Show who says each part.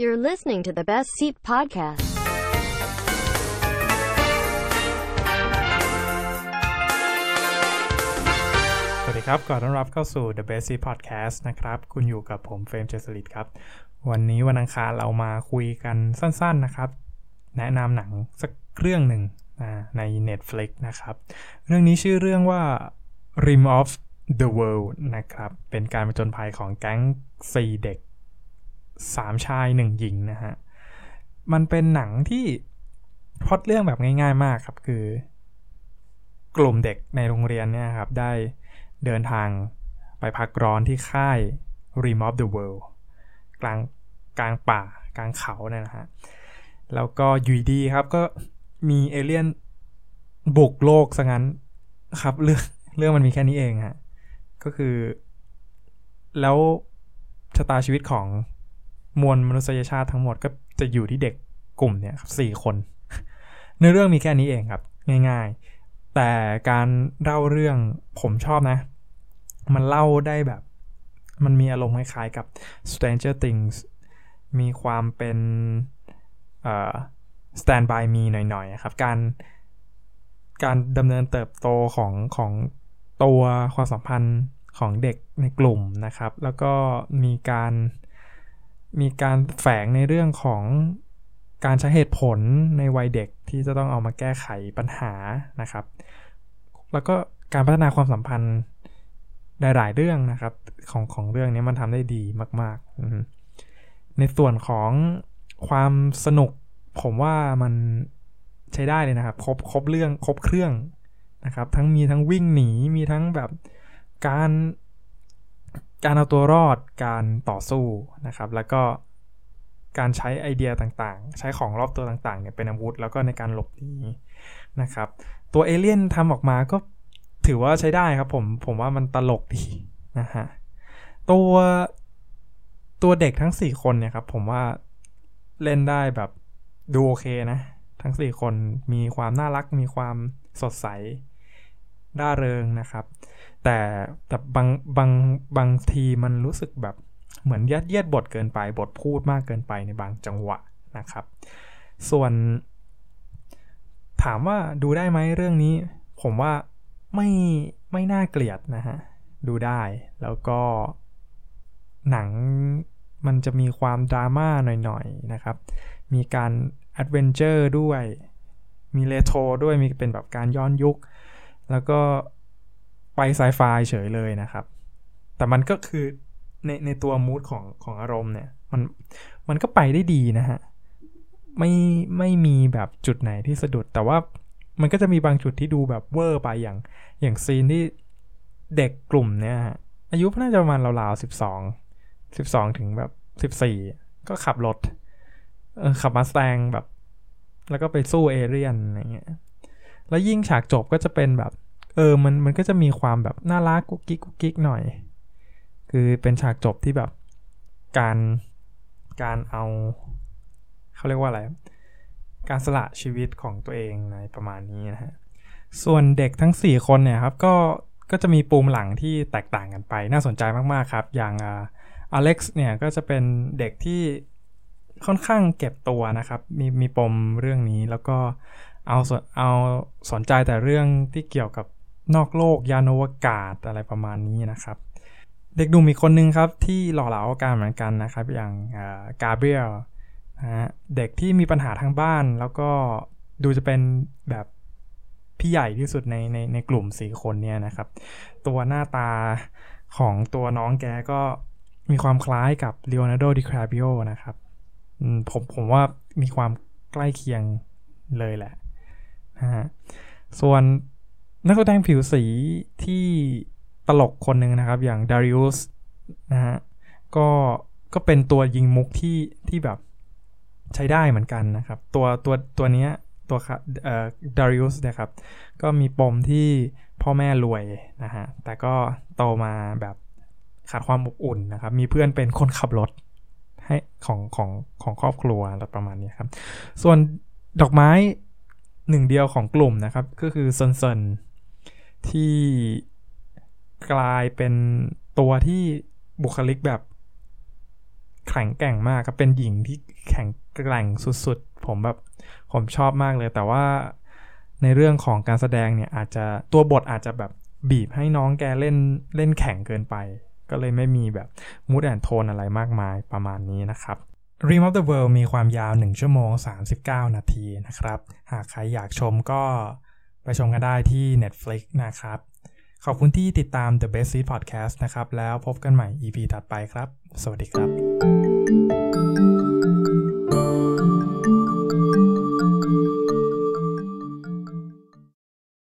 Speaker 1: You're listening to the Best Seat Podcast.
Speaker 2: สวัสดีครับก่อนต้อนรับเข้าสู่ The Best Seat Podcast นะครับ คุณอยู่กับผมเฟรมเจสลิดครับ วันนี้วันอังคารเรามาคุยกันสั้นๆนะครับ แนะนำหนังสักเรื่องหนึ่งนะใน Netflix นะครับ เรื่องนี้ชื่อเรื่องว่า Rim of the World นะครับ เป็นการผจญภัยของแก๊งสีเด็ก 3 ชาย 1 หญิงนะฮะ มันเป็นหนังที่พล็อดเรื่องแบบง่ายๆมากครับ คือกลุ่มเด็กในโรงเรียนเนี่ยครับ ได้เดินทางไปพักร้อนที่ค่าย Rim of the World กลางกลางป่ากลางเขาเนี่ยนะฮะ แล้วก็อยูดีครับก็มีเอเลี่ยนบุกโลกซะงั้นครับเรื่องเรื่องมันมีแค่นี้เองฮะก็คือ แล้วชะตาชีวิตของ มวลมนุษยชาติทั้งหมดก็จะอยู่ที่เด็กกลุ่มเนี่ยครับสี่คนในเรื่องมีแค่นี้เองครับ ง่าย ๆ แต่การเล่าเรื่องผมชอบนะ มันเล่าได้แบบ มันมีอารมณ์คล้ายๆกับ Stranger Things มีความเป็นเอ่อ Stand by Me หน่อยๆครับ การการดำเนินเติบโตของของตัวความสัมพันธ์ของเด็กในกลุ่มนะครับ แล้วก็มีการ มีการแฝงในเรื่องของการใช้เหตุผลในวัยเด็กที่จะต้องเอามาแก้ไขปัญหานะครับ แล้วก็การพัฒนาความสัมพันธ์หลาย ๆ เรื่องนะครับของของเรื่องนี้มันทำได้ดีมากๆ ในส่วนของความสนุกผมว่ามันใช้ได้เลยนะครับ ครบครบเรื่องครบเครื่องนะครับ ทั้งมีทั้งวิ่งหนีมีทั้งแบบการ การเอาตัวรอดการต่อสู้นะครับ แล้วก็การใช้ไอเดียต่างๆ ใช้ของรอบตัวต่างๆเนี่ยเป็นอาวุธ แล้วก็ในการหลบหนีนะครับ ตัวเอเลี่ยนทำออกมาก็ถือว่าใช้ได้ครับผมผมว่ามันตลกดีนะฮะตัวตัวเด็กทั้ง 4 คนเนี่ยครับผมว่าเล่นได้แบบดูโอเคนะ ทั้ง 4 คนมีความน่ารักมีความสดใส ร่าเริงนะครับ แต่แต่บางบางบางทีมันรู้สึกแบบเหมือนยัดเยียดบทเกินไปบทพูดมากเกินไปในบางจังหวะนะครับ ส่วนถามว่าดูได้ไหมเรื่องนี้ ผมว่าไม่ไม่น่าเกลียดนะฮะ ดูได้แล้วก็หนังมันจะมีความดราม่าหน่อยๆนะครับ มีการ adventure ด้วย มีเลโทรด้วยมีเป็นแบบการย้อนยุค แล้วก็ไปไซไฟเฉยเลยนะครับ แต่มันก็คือในในตัว mood ของของอารมณ์เนี่ย มันมันก็ไปได้ดีนะฮะ ไม่ไม่มีแบบจุดไหนที่สะดุด แต่ว่ามันก็จะมีบางจุดที่ดูแบบเวอร์ไปอย่างอย่าง scene ที่เด็กกลุ่มเนี่ยอายุน่าจะประมาณราวๆสิบสองสิบสองถึงแบบสิบสี่ก็ขับรถขับ Mustang แบบ แล้วก็ไปสู้เอเรียนอะไรเงี้ย แล้วยิ่งฉากจบก็จะเป็นแบบ เออมันมันก็จะมีความแบบน่ารักกุ๊กกิ๊กกุ๊กกิ๊กหน่อย คือเป็นฉากจบที่แบบการการเอาเขาเรียกว่าอะไร การสละชีวิตของตัวเองในประมาณนี้นะฮะส่วนเด็กทั้ง 4 คนเนี่ยครับก็ก็จะมีปูมหลังที่แตกต่างกันไปน่าสนใจมาก ๆ ครับ อย่างอเล็กซ์เนี่ยก็จะเป็นเด็กที่ค่อนข้างเก็บตัวนะครับ มีมีปมเรื่องนี้แล้วก็ เอาเอาสนใจแต่เรื่องที่เกี่ยวกับนอกโลกยานอวกาศอะไรประมาณนี้นะครับ เด็กหนุ่มอีกคนนึงครับที่หล่อเหลาอาการเหมือนกันนะครับ อย่างกาเบรียลนะฮะเด็กที่มีปัญหาทางบ้านแล้วก็ดูจะเป็นแบบพี่ใหญ่ที่สุดในในในกลุ่มสี่คนเนี่ยนะครับ ตัวหน้าตาของตัวน้องแกก็มีความคล้ายกับเลโอนาร์โดดิคาปริโอนะครับผมผมว่ามีความใกล้เคียงเลยแหละ นะฮะส่วนนักแสดงผิวสีที่ตลกคนหนึ่งนะครับ อย่างดาริอุสนะฮะก็ก็เป็นตัวยิงมุกที่ที่แบบใช้ได้เหมือนกันนะครับ ตัวตัวตัวเนี้ยตัวเอ่อดาริอุสเนี่ยครับ ก็มีปมที่พ่อแม่รวยนะฮะแต่ก็โตมาแบบขาดความอบอุ่นนะครับ มีเพื่อนเป็นคนขับรถให้ของของของครอบครัวอะไรประมาณนี้ครับ ส่วนดอกไม้ หนึ่งเดียวของกลุ่มนะครับ ก็คือซนเซนที่กลายเป็นตัวที่บุคลิกแบบแข็งแกร่งมากครับ เป็นหญิงที่แข็งแกร่งสุดๆ ผมแบบผมชอบมากเลย แต่ว่าในเรื่องของการแสดงเนี่ยอาจจะตัวบทอาจจะแบบบีบให้น้องแกเล่นเล่นแข็งเกินไป ก็เลยไม่มีแบบมูดแอนโทนอะไรมากมายประมาณนี้นะครับ Rim of the World มีความยาว 1 ชั่วโมง 39 นาทีนะครับ หากใครอยากชมก็ไปชมกันได้ที่ Netflix นะครับ ขอบคุณที่ติดตาม The Best Seat Podcast นะครับ แล้วพบกันใหม่ EP ถัดไปครับ สวัสดีครับ